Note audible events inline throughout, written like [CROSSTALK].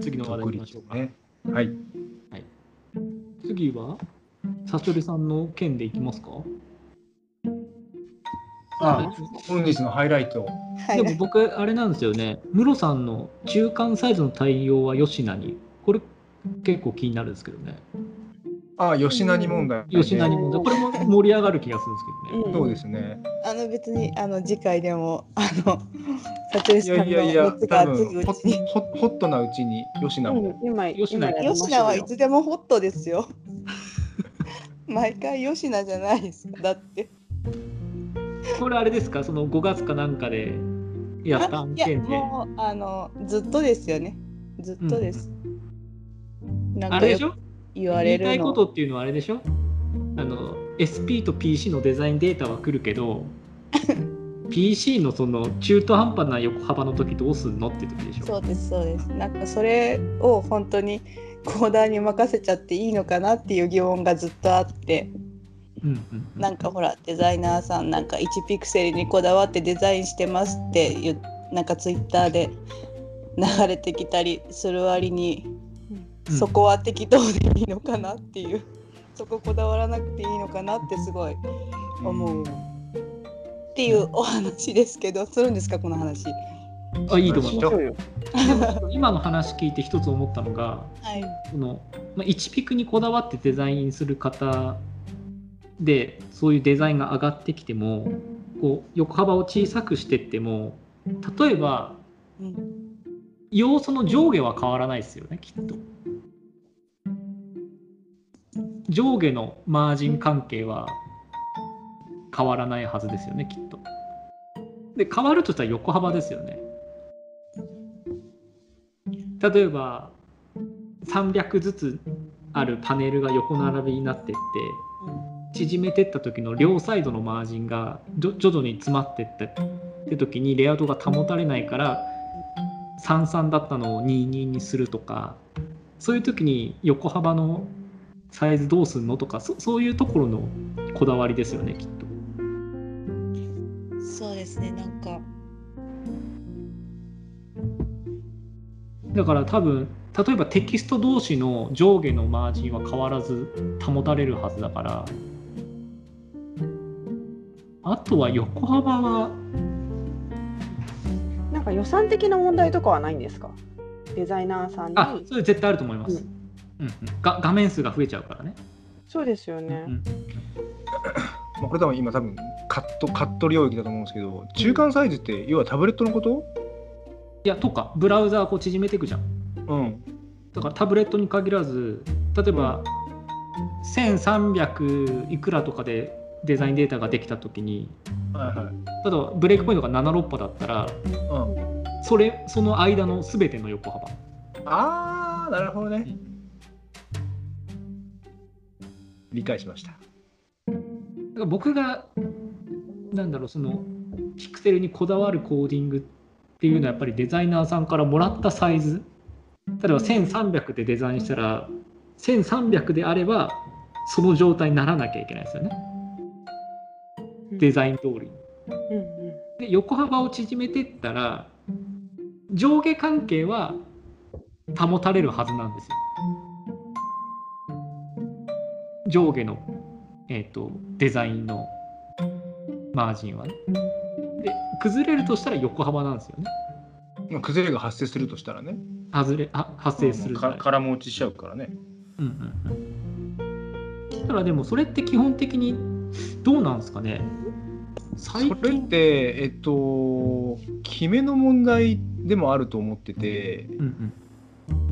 次の話題行きましょうか。ね。はい。次は、サチョレさんの件でいきますか？あ、本日のハイライト。でも僕、あれなんですよね、ムロさんの中間サイズの対応は吉名に、これ結構気になるんですけどね。あ、吉成問題、吉名に問題、これも盛り上がる気がするんですけどね。そうですね。あの別にあの次回でもあのいさんのやいやいや、熱が多分ホ熱いうちに。ホホットなうちに吉名も。今、吉野はいつでもホットですよ。[LAUGHS] 毎回吉野じゃないですか。だって。これあれですか、その5月かなんかでやった案いや件で。もうあのずっとですよね。ずっとです。なんあれでしょ？か言わ言いたい。ことっていうのはあれでしょ？あの SP と PC のデザインデータは来るけど [LAUGHS] PC のその中途半端な横幅の時どうすんのって時でしょ。そうですそうです。なんかそれを本当にコーダーに任せちゃっていいのかなっていう疑問がずっとあって。うんうんうん。なんかほらデザイナーさんなんか1ピクセルにこだわってデザインしてますってなんかツイッターで流れてきたりする割に、うん。そこは適当でいいのかなっていう。そここだわらなくていいのかなってすごい思うっていうお話ですけどするんですかこの話。あいいと思いま。す [LAUGHS] 今の話聞いて一つ思ったのがはい、その、まあ、1ピクにこだわってデザインする方でそういうデザインが上がってきてもこう横幅を小さくしてっても例えばうん要素の上下は変わらないですよねきっと上下のマージン関係は変わらないはずですよねきっとで変わるとしたら横幅ですよね例えば300ずつあるパネルが横並びになってって縮めてった時の両サイドのマージンが徐々に詰まってったって時にレイアウトが保たれないから33だったのを22にするとかそういう時に横幅のサイズどうすんのとかそそういうところのこだわりですよねきっと。そうですねなんか。だから多分例えばテキスト同士の上下のマージンは変わらず保たれるはずだから。あとは横幅は。なんか予算的な問題とかはないんですか？デザイナーさんに。あそれ絶対あると思います、うん。うん、が画面数が増えちゃうからね、そうですようね。ん、まあ、これ多分今多分カットカット領域だと思うんですけど、中間サイズって要はタブレットのこと？いやとかブラウザーこう縮めていくじゃんうん。だからタブレットに限らず例えば1300いくらとかでデザインデータができた時にはいはい。例えばブレイクポイントが76波だったらうん。それその間の全ての横幅ああ、なるほどね。理解しました。だから僕がなんだろうそのピクセルにこだわるコーディングっていうのはやっぱりデザイナーさんからもらったサイズ。例えば1300でデザインしたら1300であればその状態にならなきゃいけないですよね。デザイン通りで横幅を縮めてったら上下関係は保たれるはずなんですよ。上下の、えー、とデザインのマージンはね。で崩れるとしたら横幅なんですよね。まあ、崩れが発生するとしたらね。外れあ発生するか空も落ちしちゃうからね。うんうんうん。だからでもそれって基本的にどうなんですかね最それって、えっと、決めの問題でもあると思ってて、うんうん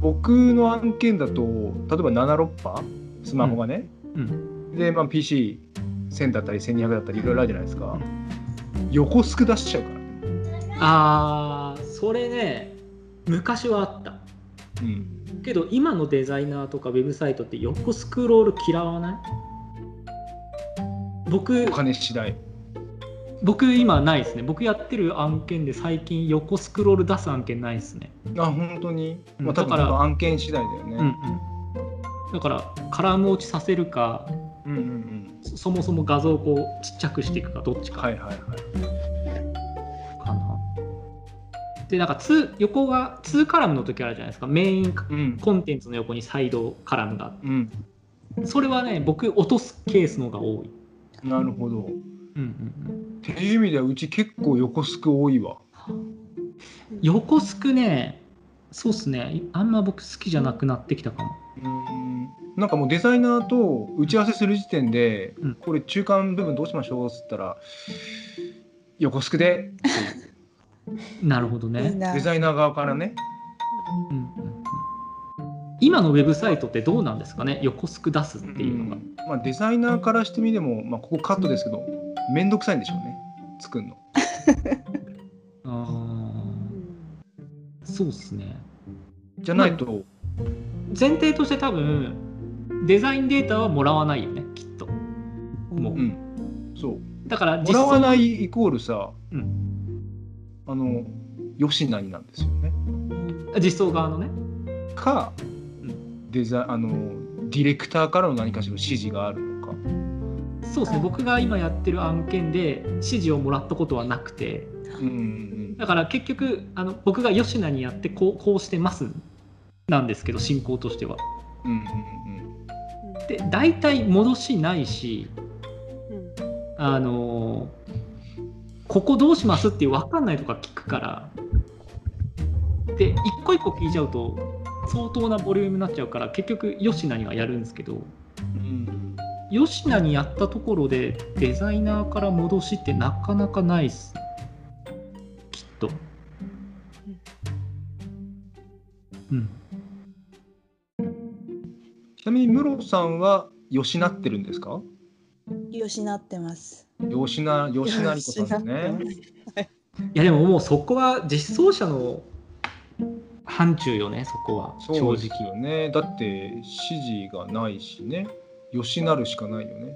僕の案件だと、例えば76波、スマホがね、うんで、まあ、PC1000 だったり1200だったりいろいろあるじゃないですか。横スク出しちゃうからね。あーそれね昔はあった。うん。けど今のデザイナーとかウェブサイトって横スクロール嫌わない？僕お金次第。僕今ないですね僕やってる案件で最近横スクロール出す案件ないですねあ、本当に？うんまあ、だから案件次第だよね。うんうんだからカラム落ちさせるかうんうんうん。そそもそも画像をこうちっちゃくしていくかどっちかはいはいはい。かな、でなんか2横が2カラムの時あるじゃないですかメインうんコンテンツの横にサイドカラムがあっうんてそれはね僕落とすケースの方が多い、なるほど。うんうんっていう意味ではうち結構横スク多いわ。うん、横スクねそうっすね。あんま僕好きじゃなくなってきたかも。うん。なんかもうデザイナーと打ち合わせする時点で、うん。これ中間部分どうしましょうっつったら横スクで [LAUGHS] なるほどね。デザイナー側からね。うん今のウェブサイトってどうなんですかね？横スク出すっていうのが、ん。まあ、デザイナーからしてみても、まあ、ここカットですけどめんどくさいんでしょうね。作るの。[LAUGHS] そうっすね。じゃないと、前提として多分デザインデータはもらわないよねきっと。もう。うん、そう。だからもらわないいイコールさ、うん。あの吉成なんですよね。実装側のね。か、ん。デザあのディレクターからの何かしらの指示があるのか。そうですね。僕が今やってる案件で指示をもらったことはなくて。うんうんだから結局あの僕が吉名にやってこうこうしてます。なんですけど進行としては。うんうんうんで大体戻しないしあのここどうしますって分かんないとか聞くから。で一個一個聞いちゃうと相当なボリュームになっちゃうから結局吉名にはやるんですけど。うん。吉名にやったところでデザイナーから戻しってなかなかないっす。きうんちなみにムロさんは吉なってるんですか？よしなってます。吉な吉成子さんですね。いやでももうそこは実装者の範疇よねそこは正直そうですよね。だって指示がないしね。吉なるしかないよね。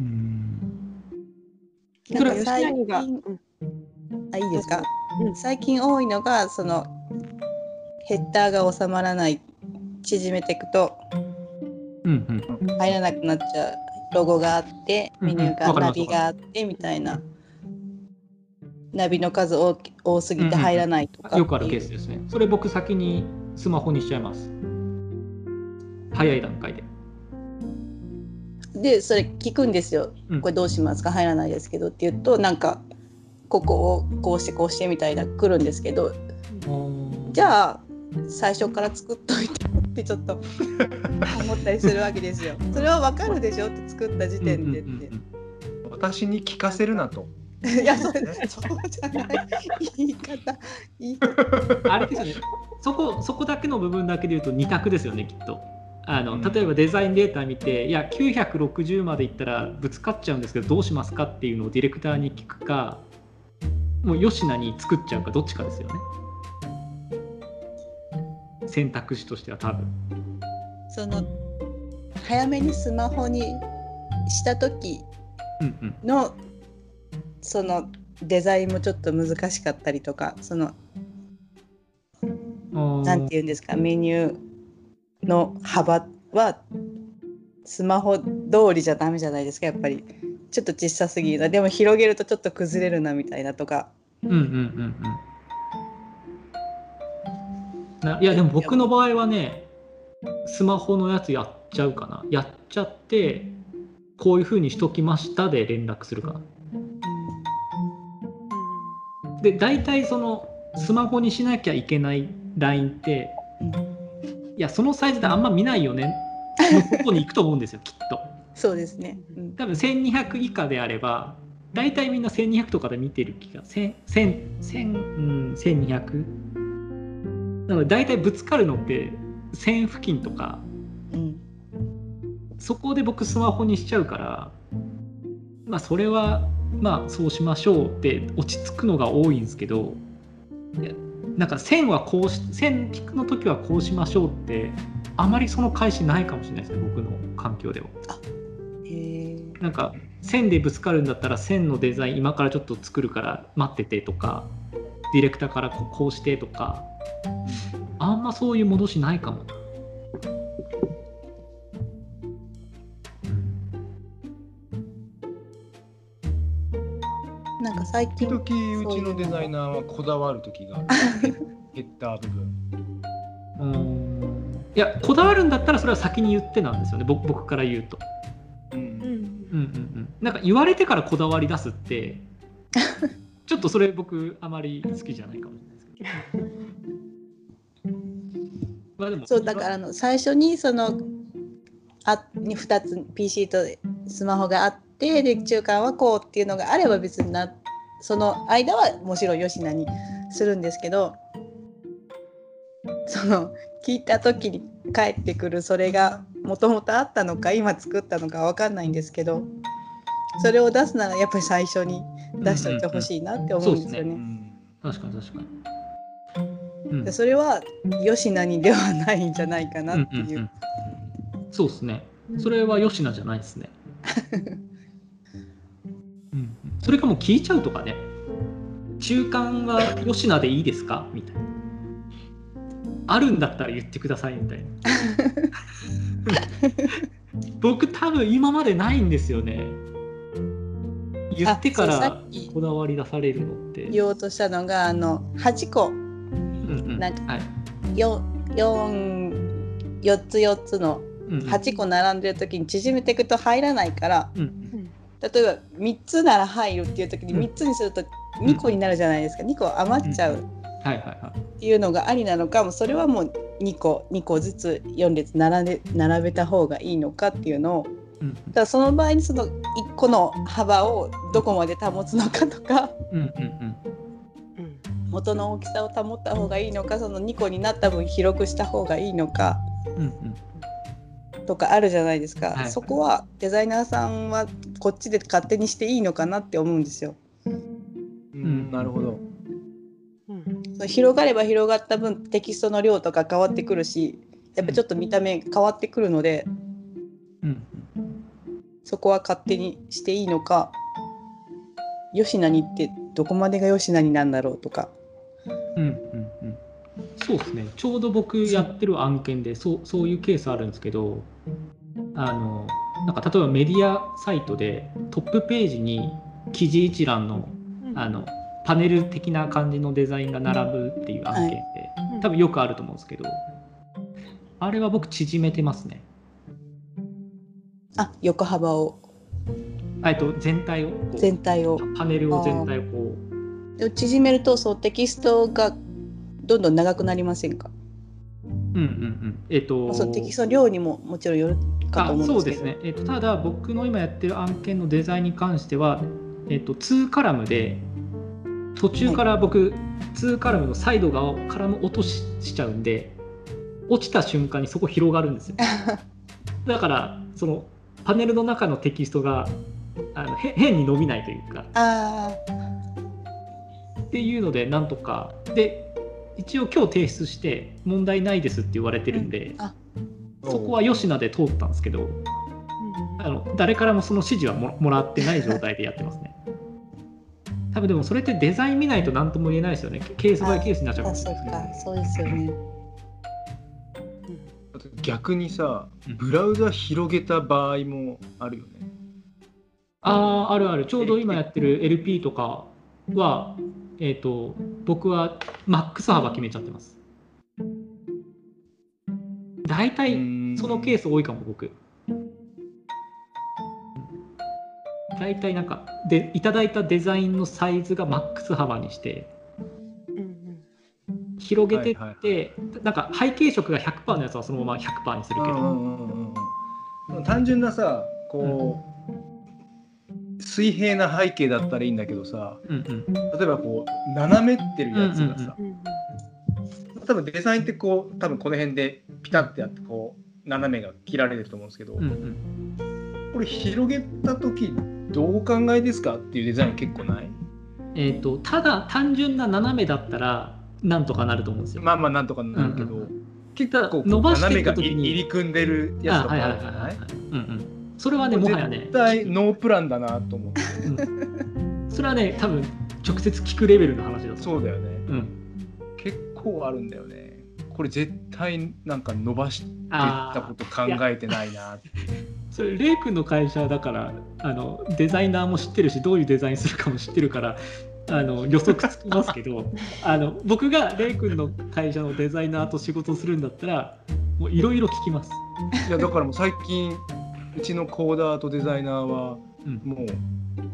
うんなんか吉最近うんあいいですか、うん最近多いのがそのヘッダーが収まらない縮めていくとうんうん入らなくなっちゃうロゴがあってうんうんメニューが、わかりますナビがあってみたいな。ナビの数多き多すぎて入らないとかっていう。よくあるケースですね。それ僕先にスマホにしちゃいます。早い段階で。でそれ聞くんですよ。うん。これどうしますか？入らないですけどって言うとなんかここをこうしてこうしてみたいな来るんですけど。じゃあ最初から作っといてってちょっと [LAUGHS] 思ったりするわけですよ。それはわかるでしょって作った時点でって。うんうんうんうん私に聞かせるなと。[LAUGHS] いやそれそうじゃない。言い方。言い方。あれですよね。そこそこだけの部分だけで言うと2択ですよねきっと。あのうん。例えばデザインデータ見ていや960までいったらぶつかっちゃうんですけどどうしますかっていうのをディレクターに聞くかもう吉名に作っちゃうかどっちかですよね選択肢としては多分。その早めにスマホにした時うんうん。のそのデザインもちょっと難しかったりとかそのあー。なんて言うんですかメニューの幅はスマホ通りじゃダメじゃないですかやっぱり。ちょっと小さすぎるな。でも広げるとちょっと崩れるなみたいなとか。うんうんうんうんないやでも僕の場合はねスマホのやつやっちゃうかな。やっちゃってこういう風にしときましたで連絡するかな。で大体そのスマホにしなきゃいけない LINE ってうんいやそのサイズであんま見ないよね。のとこに行くと思うんですよ [LAUGHS] きっと。そうですね、うん。多分1200以下であれば大体みんな1200とかで見てる気が1000 1000 1000うん1200なので大体ぶつかるのって1000付近とかうんそこで僕スマホにしちゃうからまあそれはまあそうしましょうって落ち着くのが多いんですけどなんか1000はこうし1000引くの時はこうしましょうってあまりその返しないかもしれないですね僕の環境では。なんか線でぶつかるんだったら線のデザイン今からちょっと作るから待っててとかディレクターからここうしてとかあんまそういう戻しないかも。な。なんか最近時々うちのデザイナーはこだわる時がある。[LAUGHS] ヘッダー部分。うーん。いやこだわるんだったらそれは先に言ってなんですよね。僕僕から言うと。うん。うん。うんうんうん、なんか言われてからこだわり出すって [LAUGHS] ちょっとそれ僕あまり好きじゃないかもしれないですけど。まあでもそうだからあの最初にそのあに2つ PC とスマホがあってで中間はこうっていうのがあれば別になその間はもちろん吉名にするんですけどその聞いた時に返ってくるそれがもともとあったのか今作ったのか分かんないんですけどそれを出すならやっぱり最初に出しておいてほしいなって思うんですようね。ん確かに確かに。うんでそれは吉名にではないんじゃないかなっていう。うんうんうんそうですね。それは吉名じゃないですね。[LAUGHS] うんうんそれかもう聞いちゃうとかね。中間は吉名でいいですか？みたいな。あるんだったら言ってくださいみたいな。[LAUGHS] 僕多分今までないんですよね。言ってからこだわり出されるのって。言おうとしたのがあの8個。うんうん。なんかはい。4, 4, 4つ4つのうんうん。8個並んでる時に縮めていくと入らないからうん例えば3つなら入るっていう時にうん。3つにすると2個になるじゃないですか。2個余っちゃう。っ。ていうのがありなのかもそれはもう2個2個ずつ4列並べ並べた方がいいのかっていうのをうんだからその場合にその1個の幅をどこまで保つのかとか。うんうんうん。うん元の大きさを保った方がいいのかその2個になった分広くした方がいいのか。うんうん。とかあるじゃないですか、はい。そこはデザイナーさんはこっちで勝手にしていいのかなって思うんですよ。うんなるほど。広がれば広がった分テキストの量とか変わってくるしやっぱちょっと見た目変わってくるので。うんそこは勝手にしていいのか吉名にってどこまでが吉名になんだろうとか。うんうんうん。そうですね。ちょうど僕やってる案件でそうそういうケースあるんですけどあのなんか例えばメディアサイトでトップページに記事一覧のあのパネル的な感じのデザインが並ぶっていう案件で、はい。多分よくあると思うんですけどあれは僕縮めてますねあ横幅を。あえっと全体を全体を。パネルを全体をこう。で縮めるとそうテキストがどんどん長くなりませんか、うんうんうん。えっと。そうテキストの量にももちろんよるかとあ思うんですけど。そうですね、えっとただ僕の今やってる案件のデザインに関しては、えっと2カラムで途中から僕、2カラムのサイド側をカラム落とししちゃうんで落ちた瞬間にそこ広がるんですよ。[LAUGHS] だからそのパネルの中のテキストがあのへ変に伸びないというか。あっていうのでなんとか。で一応今日提出して問題ないですって言われてるんで、あ。そこは吉名で通ったんですけどあの誰からもその指示はももらってない状態でやってますね。多分でもそれってデザイン見ないと何とも言えないですよね。ケースバイケースになっちゃう。かあもしれないそうか。そうですよね逆にさうんブラウザ広げた場合もあるよねああ、あるある。ちょうど今やってる LP とかは、えっ、と、僕はマックス幅決めちゃってます。大体そのケースス多いかも、僕。大体なんかでいただいたデザインのサイズがマックス幅にして広げてって、はいはいなんか背景色が100%のやつはそのまま100%にするけど、単純なさこう、水平な背景だったらいいんだけどさうんうん。例えばこう斜めってるやつがさ、うんうん。多分デザインってこう多分この辺でピタッてやってこう斜めが切られてると思うんですけど、うんうん。これ広げた時どうお考えですか？っていうデザイン結構ない？えー、とただ単純な斜めだったらなんとかなると思うんですよ。まあまあなんとかなるけど、うんう結構伸ばしていった時に。入り組んでるやつとかあるじゃないそれはねもはやね絶、対ノープランだなと思って。うん。それはね多分直接聞くレベルの話だと思う。そうだよね。うん、結構あるんだよね。これ絶対なんか伸ばしていっあたこと考えてないな。ってそれレイ君の会社だからあのデザイナーも知ってるしどういうデザインするかも知ってるからあの予測つきますけど [LAUGHS] あの僕がレイ君の会社のデザイナーと仕事するんだったらもういろいろ聞きます。いやだからもう最近うちのコーダーとデザイナーはうん。もう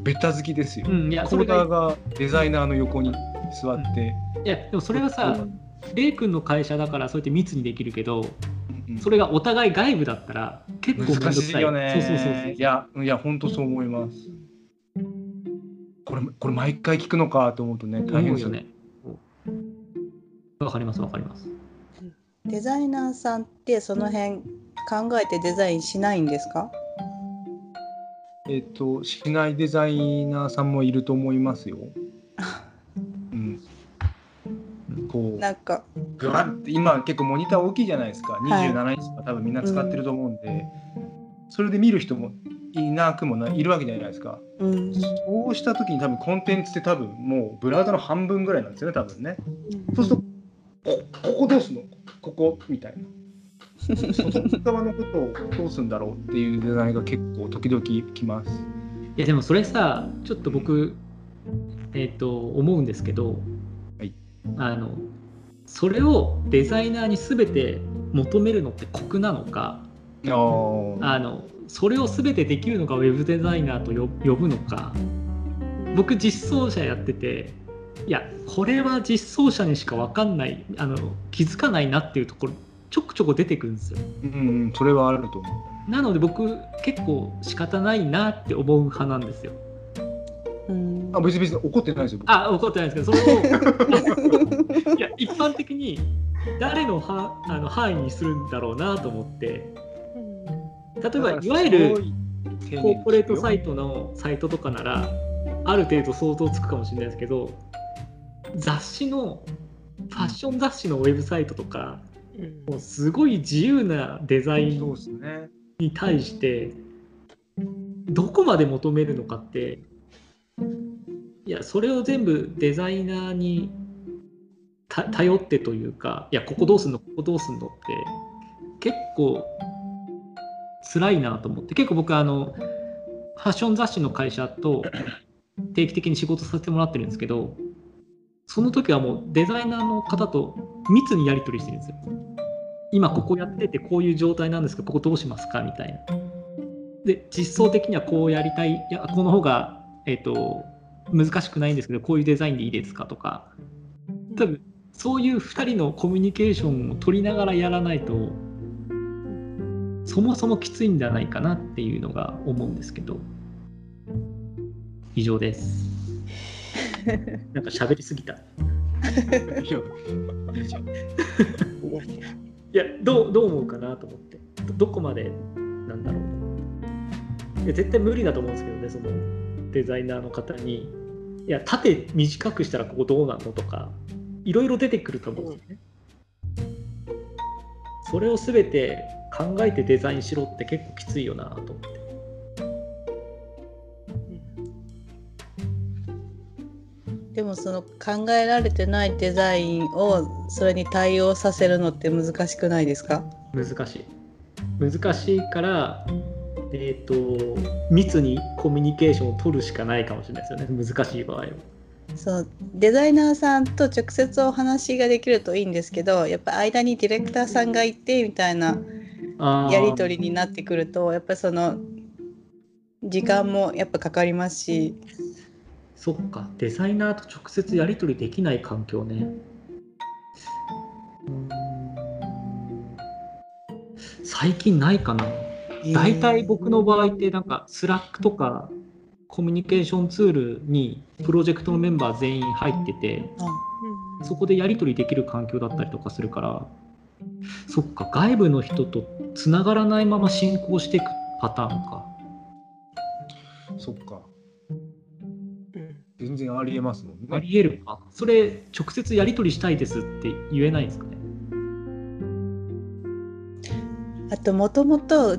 ベタ好きですよ、うん、いやコそれがーダーがデザイナーの横に座って、いやでもそれはさレイ君の会社だからそうやって密にできるけどうんそれがお互い外部だったら結構難しいよね。そうそうそうそういやいや本当そう思いますこれこれ毎回聞くのかと思うとね大変ですよね。わかりますわかります。デザイナーさんってその辺考えてデザインしないんですか？えっ、としないデザイナーさんもいると思いますよ。[LAUGHS] うん。こう。なんか。グワッて今結構モニター大きいじゃないですか。はい。27インチとか多分みんな使ってると思うんで、それで見る人もいなくもないるわけじゃないですか。うん。そうした時に多分コンテンツって多分もうブラウザの半分ぐらいなんですよね多分ね。そうするとこここどうすんの？ここみたいな。外側のことをどうすんだろうっていうデザインが結構時々きます。いやでもそれさちょっと僕、えっ、と思うんですけど、はい。あのそれをデザイナーに全て求めるのって酷なのかあのそれを全てできるのがウェブデザイナーと呼呼ぶのか僕実装者やってていやこれは実装者にしか分かんないあの気づかないなっていうところちょくちょく出てくるんですよ。うんうんそれはあると思うなので僕結構仕方ないなって思う派なんですよ。うんあ別に別に怒ってないですよ僕あ怒ってないですけどそれを [LAUGHS] いや一般的に誰のはあの範囲にするんだろうなと思って例えばいわゆるコーポレートサイイトのサイトとかならある程度想像つくかもしれないですけど雑誌のファッション雑誌のウェブサイトとかもうすごい自由なデザインに対してどこまで求めるのかっていやそれを全部デザイナーにた頼ってというかいやここどうすんの？ここどうすんの？って結構辛いなと思って結構僕あのファッション雑誌の会社と [LAUGHS] 定期的に仕事させてもらってるんですけどその時はもうデザイナーの方と密にやり取りしてるんですよ。今ここやっててこういう状態なんですけどここどうしますか？みたいな。で実装的にはこうやりたい。いやこの方が、えっと難しくないんですけどこういうデザインでいいですか？とか。多分そういう2人のコミュニケーションを取りながらやらないとそもそもきついんじゃないかなっていうのが思うんですけど。以上です。なんか喋りすぎた。い [LAUGHS] いやどうどう思うかなと思って。どどこまでなんだろういや絶対無理だと思うんですけどねそのデザイナーの方に。いや縦短くしたらここどうなのとかいろいろ出てくると思うんですよね。それを全て考えてデザインしろって結構きついよなと思って。でもその考えられてないデザインをそれに対応させるのって難しくないですか？難しい。難しいから、えっ、と、密にコミュニケーションを取るしかないかもしれないですよね。難しい場合は。そうデザイナーさんと直接お話ができるといいんですけどやっぱ間にディレクターさんがいてみたいなやり取りになってくるとやっぱその時間もやっぱかかりますし。そっか、デザイナーと直接やり取りできない環境ね。最近ないかな。大体僕の場合ってなんか Slack とかコミュニケーションツールにプロジェクトのメンバー全員入っててそこでやり取りできる環境だったりとかするからそっか外部の人とつながらないまま進行していくパターンか。そっか。全然ありえますもんね ありえるか。それ直接やり取りしたいですって言えないんですかね。あともともと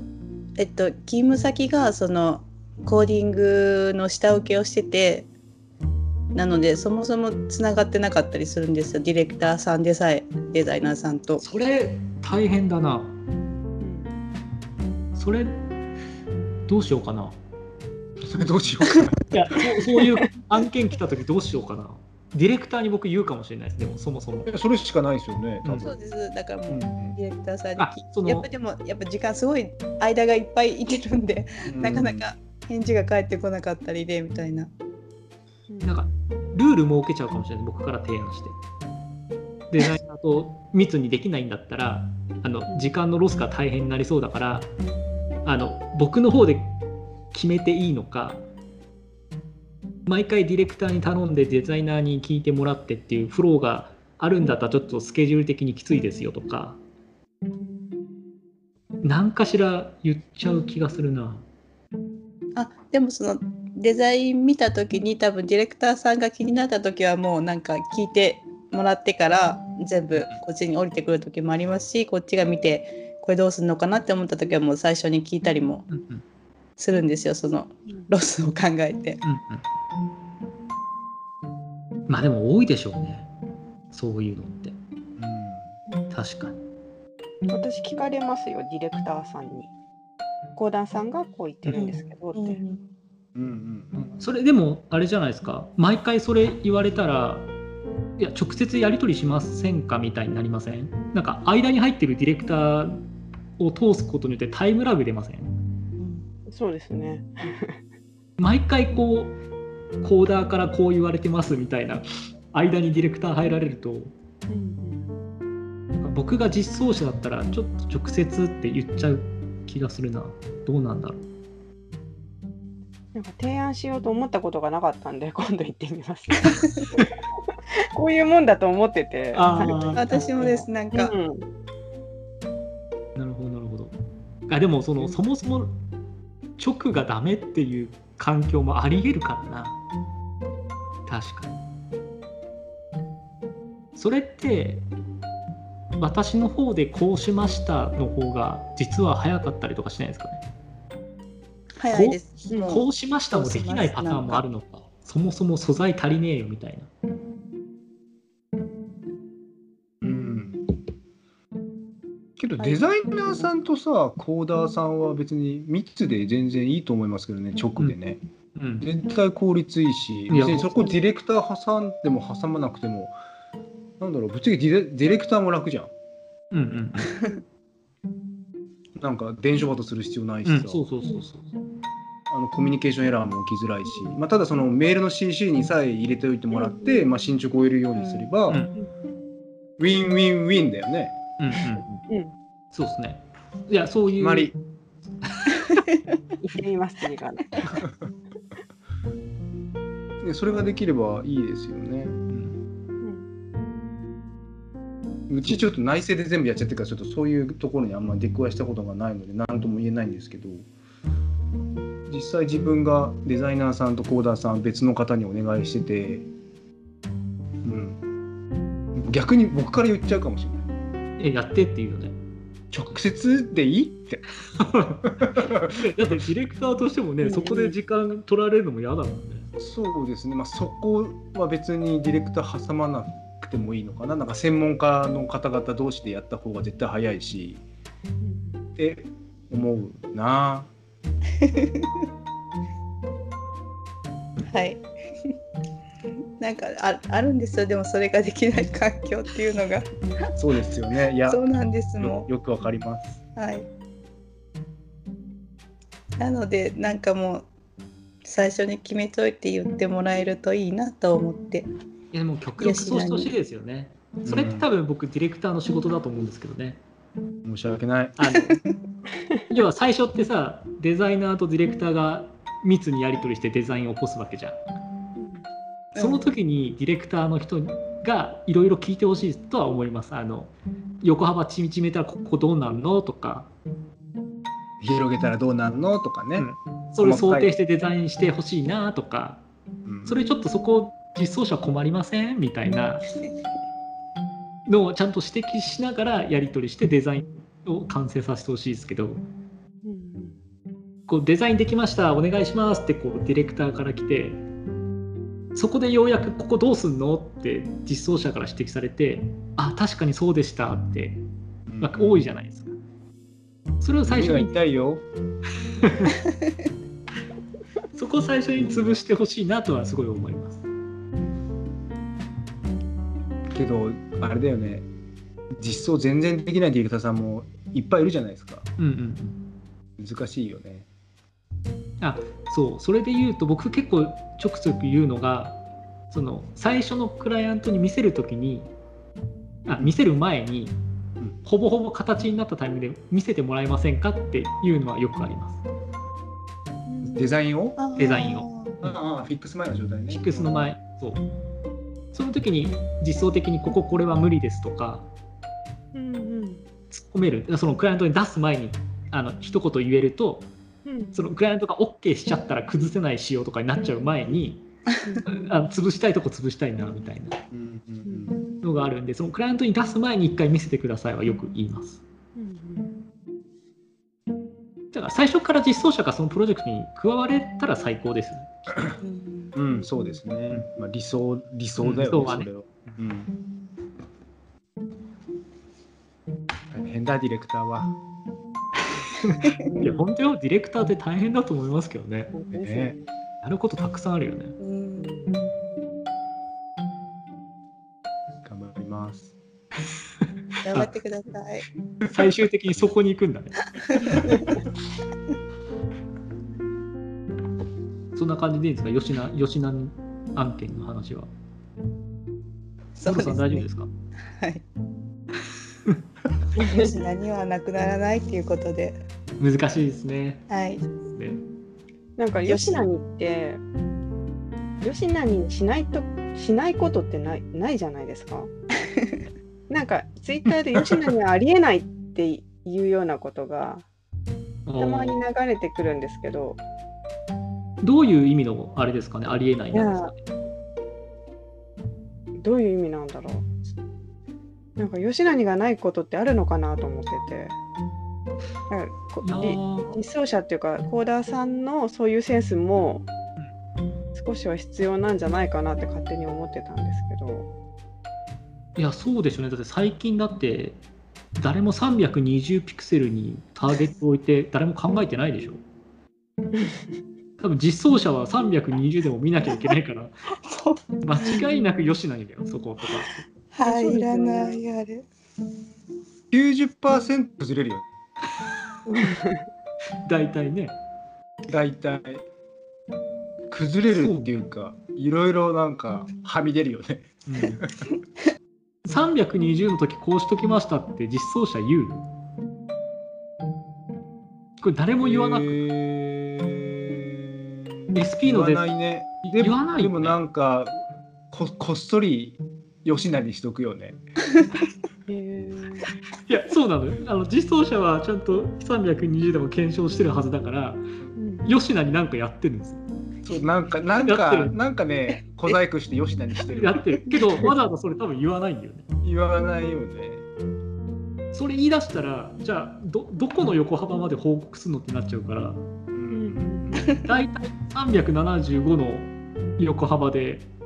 えっと勤務先がそのコーディングの下請けをしててなのでそもそもつながってなかったりするんですよ。ディレクターさんでさえデザイナーさんと。それ大変だな。それどうしようかな。そ [LAUGHS] れどうしようかな。いやそうそういう案件来た時どうしようかな。ディレクターに僕言うかもしれないです。でもそもそも。いやそれしかないですよね、多分。そうです。だからもう、うん。ディレクターさんにあその。やっぱでもやっぱ時間すごい間がいっぱいいてるんで、なかなか返事が返ってこなかったりでみたいな。なんかルール設けちゃうかもしれない僕から提案してデザイナーと密にできないんだったらあの時間のロスが大変になりそうだからあの僕の方で決めていいのか毎回ディレクターに頼んでデザイナーに聞いてもらってっていうフローがあるんだったらちょっとスケジュール的にきついですよとか何かしら言っちゃう気がするな。あでもそのデザイン見た時に多分ディレクターさんが気になった時はもうなんか聞いてもらってから全部こっちに降りてくる時もありますしこっちが見てこれどうするのかなって思った時はもう最初に聞いたりもうんうんするんですよそのロスを考えて。うんうん、まあでも多いでしょうね。そういうのって。うん。確かに。私聞かれますよディレクターさんに。講談さんがこう言ってるんですけどって、うんうん。それでもあれじゃないですか。毎回それ言われたらいや直接やり取りしませんかみたいになりません？なんか間に入ってるディレクターを通すことによってタイムラグ出ません？そうですね。[LAUGHS] 毎回こうコーダーからこう言われてますみたいな間にディレクター入られるとなんか僕が実装者だったらちょっと直接って言っちゃう気がするな。どうなんだろう。なんか提案しようと思ったことがなかったんで今度行ってみます [LAUGHS] [LAUGHS] こういうもんだと思ってて。私もですなんか、うん。なるほどなるほど。あでもそのそもそも直がダメっていう環境もありえるからな。確かに。それって私の方でこうしましたの方が実は早かったりとかしないですかね？早いです。こうしましたもできないパターンもあるのか。そもそも素材足りねえよみたいなデザイナーさんとさコーダーさんは別に密で全然いいと思いますけどね直でね、うん。絶対効率いいし別にそこディレクター挟んでも挟まなくてもなんだろうぶっちゃけディレディレクターも楽じゃん。うんうん [LAUGHS] なんか電書バトする必要ないしさ、うんそうそうそうそう。あのコミュニケーションエラーも起きづらいし、まあ、ただそのメールの CC にさえ入れておいてもらって、まあ、進捗を得るようにすれば、うんウィンウィンウィンだよね。うんうん。うんそうですね。いやそういう決まり言ってみます次からねそれができればいいですよね。うちちょっと内製で全部やっちゃってるからちょっとそういうところにあんまり出くわしたことがないので何とも言えないんですけど。実際自分がデザイナーさんとコーダーさん別の方にお願いしてて、うん、逆に僕から言っちゃうかもしれない。えやってっていうよね直接でいいって。[LAUGHS] だってディレクターとしてもねそこで時間取られるのも嫌だもんね。そうですね、まあ、そこは別にディレクター挟まなくてもいいのかな。なんか専門家の方々同士でやった方が絶対早いし。って思うな。[LAUGHS] はい。なんかああるんですよ。でもそれができない環境っていうのが。そうですよね。いやそうなんですよもよくわかります。うはい。なのでなんかもう最初に決めといて言ってもらえるといいなと思って。いやでも極力そうしてほしいですよね。それって多分僕ディレクターの仕事だと思うんですけどね。申し訳ない。あの要は最初ってさデザイナーとディレクターが密にやり取りしてデザインを起こすわけじゃんその時にディレクターの人がいろいろ聞いてほしいとは思います。あの横幅縮めたらここどうなんのとか、広げたらどうなんのとかね、それ想定してデザインしてほしいなとか、うん。それちょっとそこ実装者困りませんみたいな。のをちゃんと指摘しながらやり取りしてデザインを完成させてほしいですけど、こうデザインできましたお願いしますってこうディレクターから来てそこでようやくここどうすんの？って実装者から指摘されてあ確かにそうでしたって、まあ、多いじゃないですかそれを最初耳にが痛いよ。[LAUGHS] そこを最初に潰してほしいなとはすごい思います。けど、あれだよね。実装全然できないディレクターさんもいっぱいいるじゃないですか。うんうんうん。難しいよね。あそうそれで言うと僕結構ちょくちょく言うのがその最初のクライアントに見せるときにあ見せる前に、うん。ほぼほぼ形になったタイミングで見せてもらえませんかっていうのはよくあります。デザインを？デザインを。ああ、フィックス前の状態ね。フィックスの前そう。その時に実装的にこここれは無理ですとかうんうん。突っ込めるそのクライアントに出す前にあの一言言えるとうんそのクライアントが OK しちゃったら崩せない仕様とかになっちゃう前にあの潰したいとこ潰したいなみたいなのがあるんでそのクライアントに出す前に一回見せてくださいはよく言います。うんだから最初から実装者がそのプロジェクトに加われたら最高です。うん。そうですね。まあ、理想、理想だよね、うん。ね。うん。大変だ、ディレクターは。いや本当よディレクターって大変だと思いますけどね。うんね。やることたくさんあるよね。うん。頑張ります。頑張ってください。[LAUGHS] 最終的にそこに行くんだね。[LAUGHS] そんな感じでいいんですか？吉名吉名案件の話は。そモロさん大丈夫ですか？はい。よし何はなくならないっていうことで、難しいですねはい。ねなんか吉名にって吉名にしないとしないことってないないじゃないですか。[LAUGHS] なんかツイッターで吉名にはありえないっていうようなことがたまに流れてくるんですけど、どういう意味のあれですかね？ありえないんですかね？どういう意味なんだろう。なんか吉名がないことってあるのかなと思ってて。実装者っていうかコーダーさんのそういうセンスも少しは必要なんじゃないかなって勝手に思ってたんですけど。いやそうでしょうね。だって最近だって誰も320ピクセルにターゲットを置いて誰も考えてないでしょ。[LAUGHS] 多分実装者は320でも見なきゃいけないから。[LAUGHS] 間違いなく吉なんだよそことか入らないあれ。90%崩れるよ。[LAUGHS] 大体ね大体。崩れるっていうか、いろいろなんかはみ出るよね。うん320の時こうしときましたって実装者言うこれ誰も言わなく、えー SP ので言わないね。で言わないよねでもなんかここっそり吉成にしとくよね。いやそうなのよ。あの実装者はちゃんと320でも検証してるはずだからうん。吉名になんかやってるんですよ。そうなんかなんかる。なんかね小細工して吉成にしてる。やってる。けど [LAUGHS] わざわざそれ多分言わないんだよね。言わないよね。それ言い出したらじゃあどどこの横幅まで報告するのってなっちゃうからううん。ん大体375の横幅でい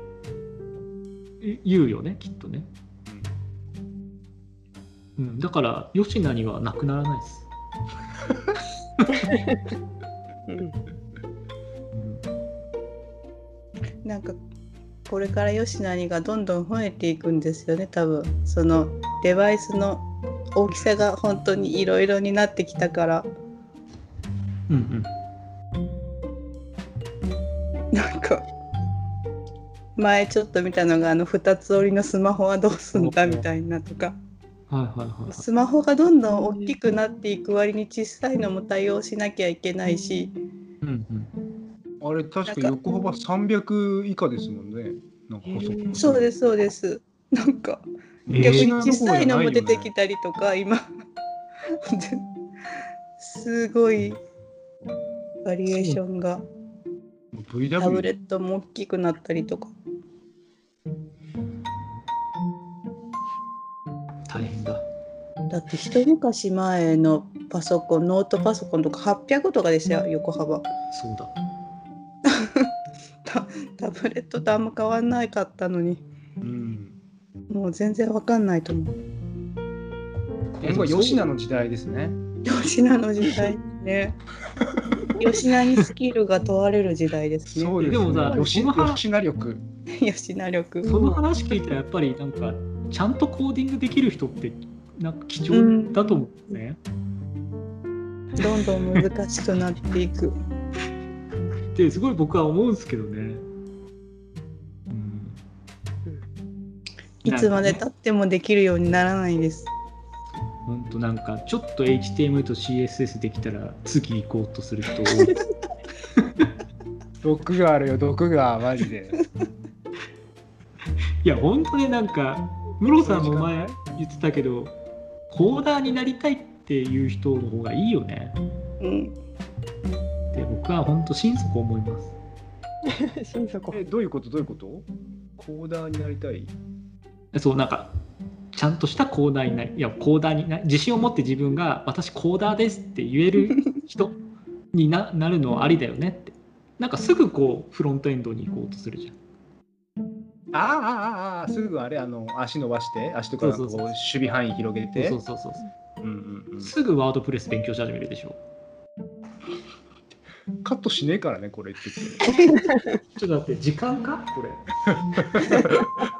言うよねきっとね、うん、だから吉名にはなくならないです、うん。うんなんかこれから吉成がどんどん増えていくんですよね多分。そのデバイスの大きさが本当にいろいろになってきたから。うんうん。なんか前ちょっと見たのがあの2つ折りのスマホはどうすんだみたいなとか。はいはいはいスマホがどんどん大きくなっていく割に小さいのも対応しなきゃいけないし。うんうん。あれ確か横幅300以下ですもんね。なんか細くそうですそうです。なんかえー逆に小さいのも出てきたりとか今。[LAUGHS] すごいバリエーションがタブレ VW ットも大きくなったりとか。大変だ。だって一昔前のパソコンノートパソコンとか800とかでしたよ横幅。そうだ。タ [LAUGHS] タブレットとあんま変わんないかったのに。うん。もう全然わかんないと思う。今後は吉名の時代ですね。[LAUGHS] 吉名の時代ね。[LAUGHS] 吉名にスキルが問われる時代ですね。そうですね。でもさ吉この話吉名力。[LAUGHS] 吉名力。その話聞いたらやっぱりなんかちゃんとコーディングできる人ってなんか貴重だと思うんですね。どんどん難しくなっていく。[LAUGHS] ってすごい僕は思うんですけどね。うんいつまで経ってもできるようにならないです。本当なんかちょっと HTML と CSS できたら次行こうとする人多い。[LAUGHS] 毒があるよ、毒が、マジで。[LAUGHS] いや本当ねなんかムロさんも前言ってたけどコーダーになりたいっていう人の方がいいよね。うん。って僕は本当心底思います。[LAUGHS] 心底。え、どういうことどういうこと？コーダーになりたい？そうなんかちゃんとしたコーダーになりいやコーダーにな自信を持って自分が私コーダーですって言える人にななるのはありだよねって。なんかすぐこうフロントエンドに行こうとするじゃん。ああああああ、すぐあれ、あの、足伸ばして、足とかこうそうそうそう守備範囲広げて。そうそうそうそう。うんうんうん。すぐワードプレス勉強し始めるでしょ。カットしねえからね、これって言って。[LAUGHS] ちょっと待って時間か？これ [LAUGHS]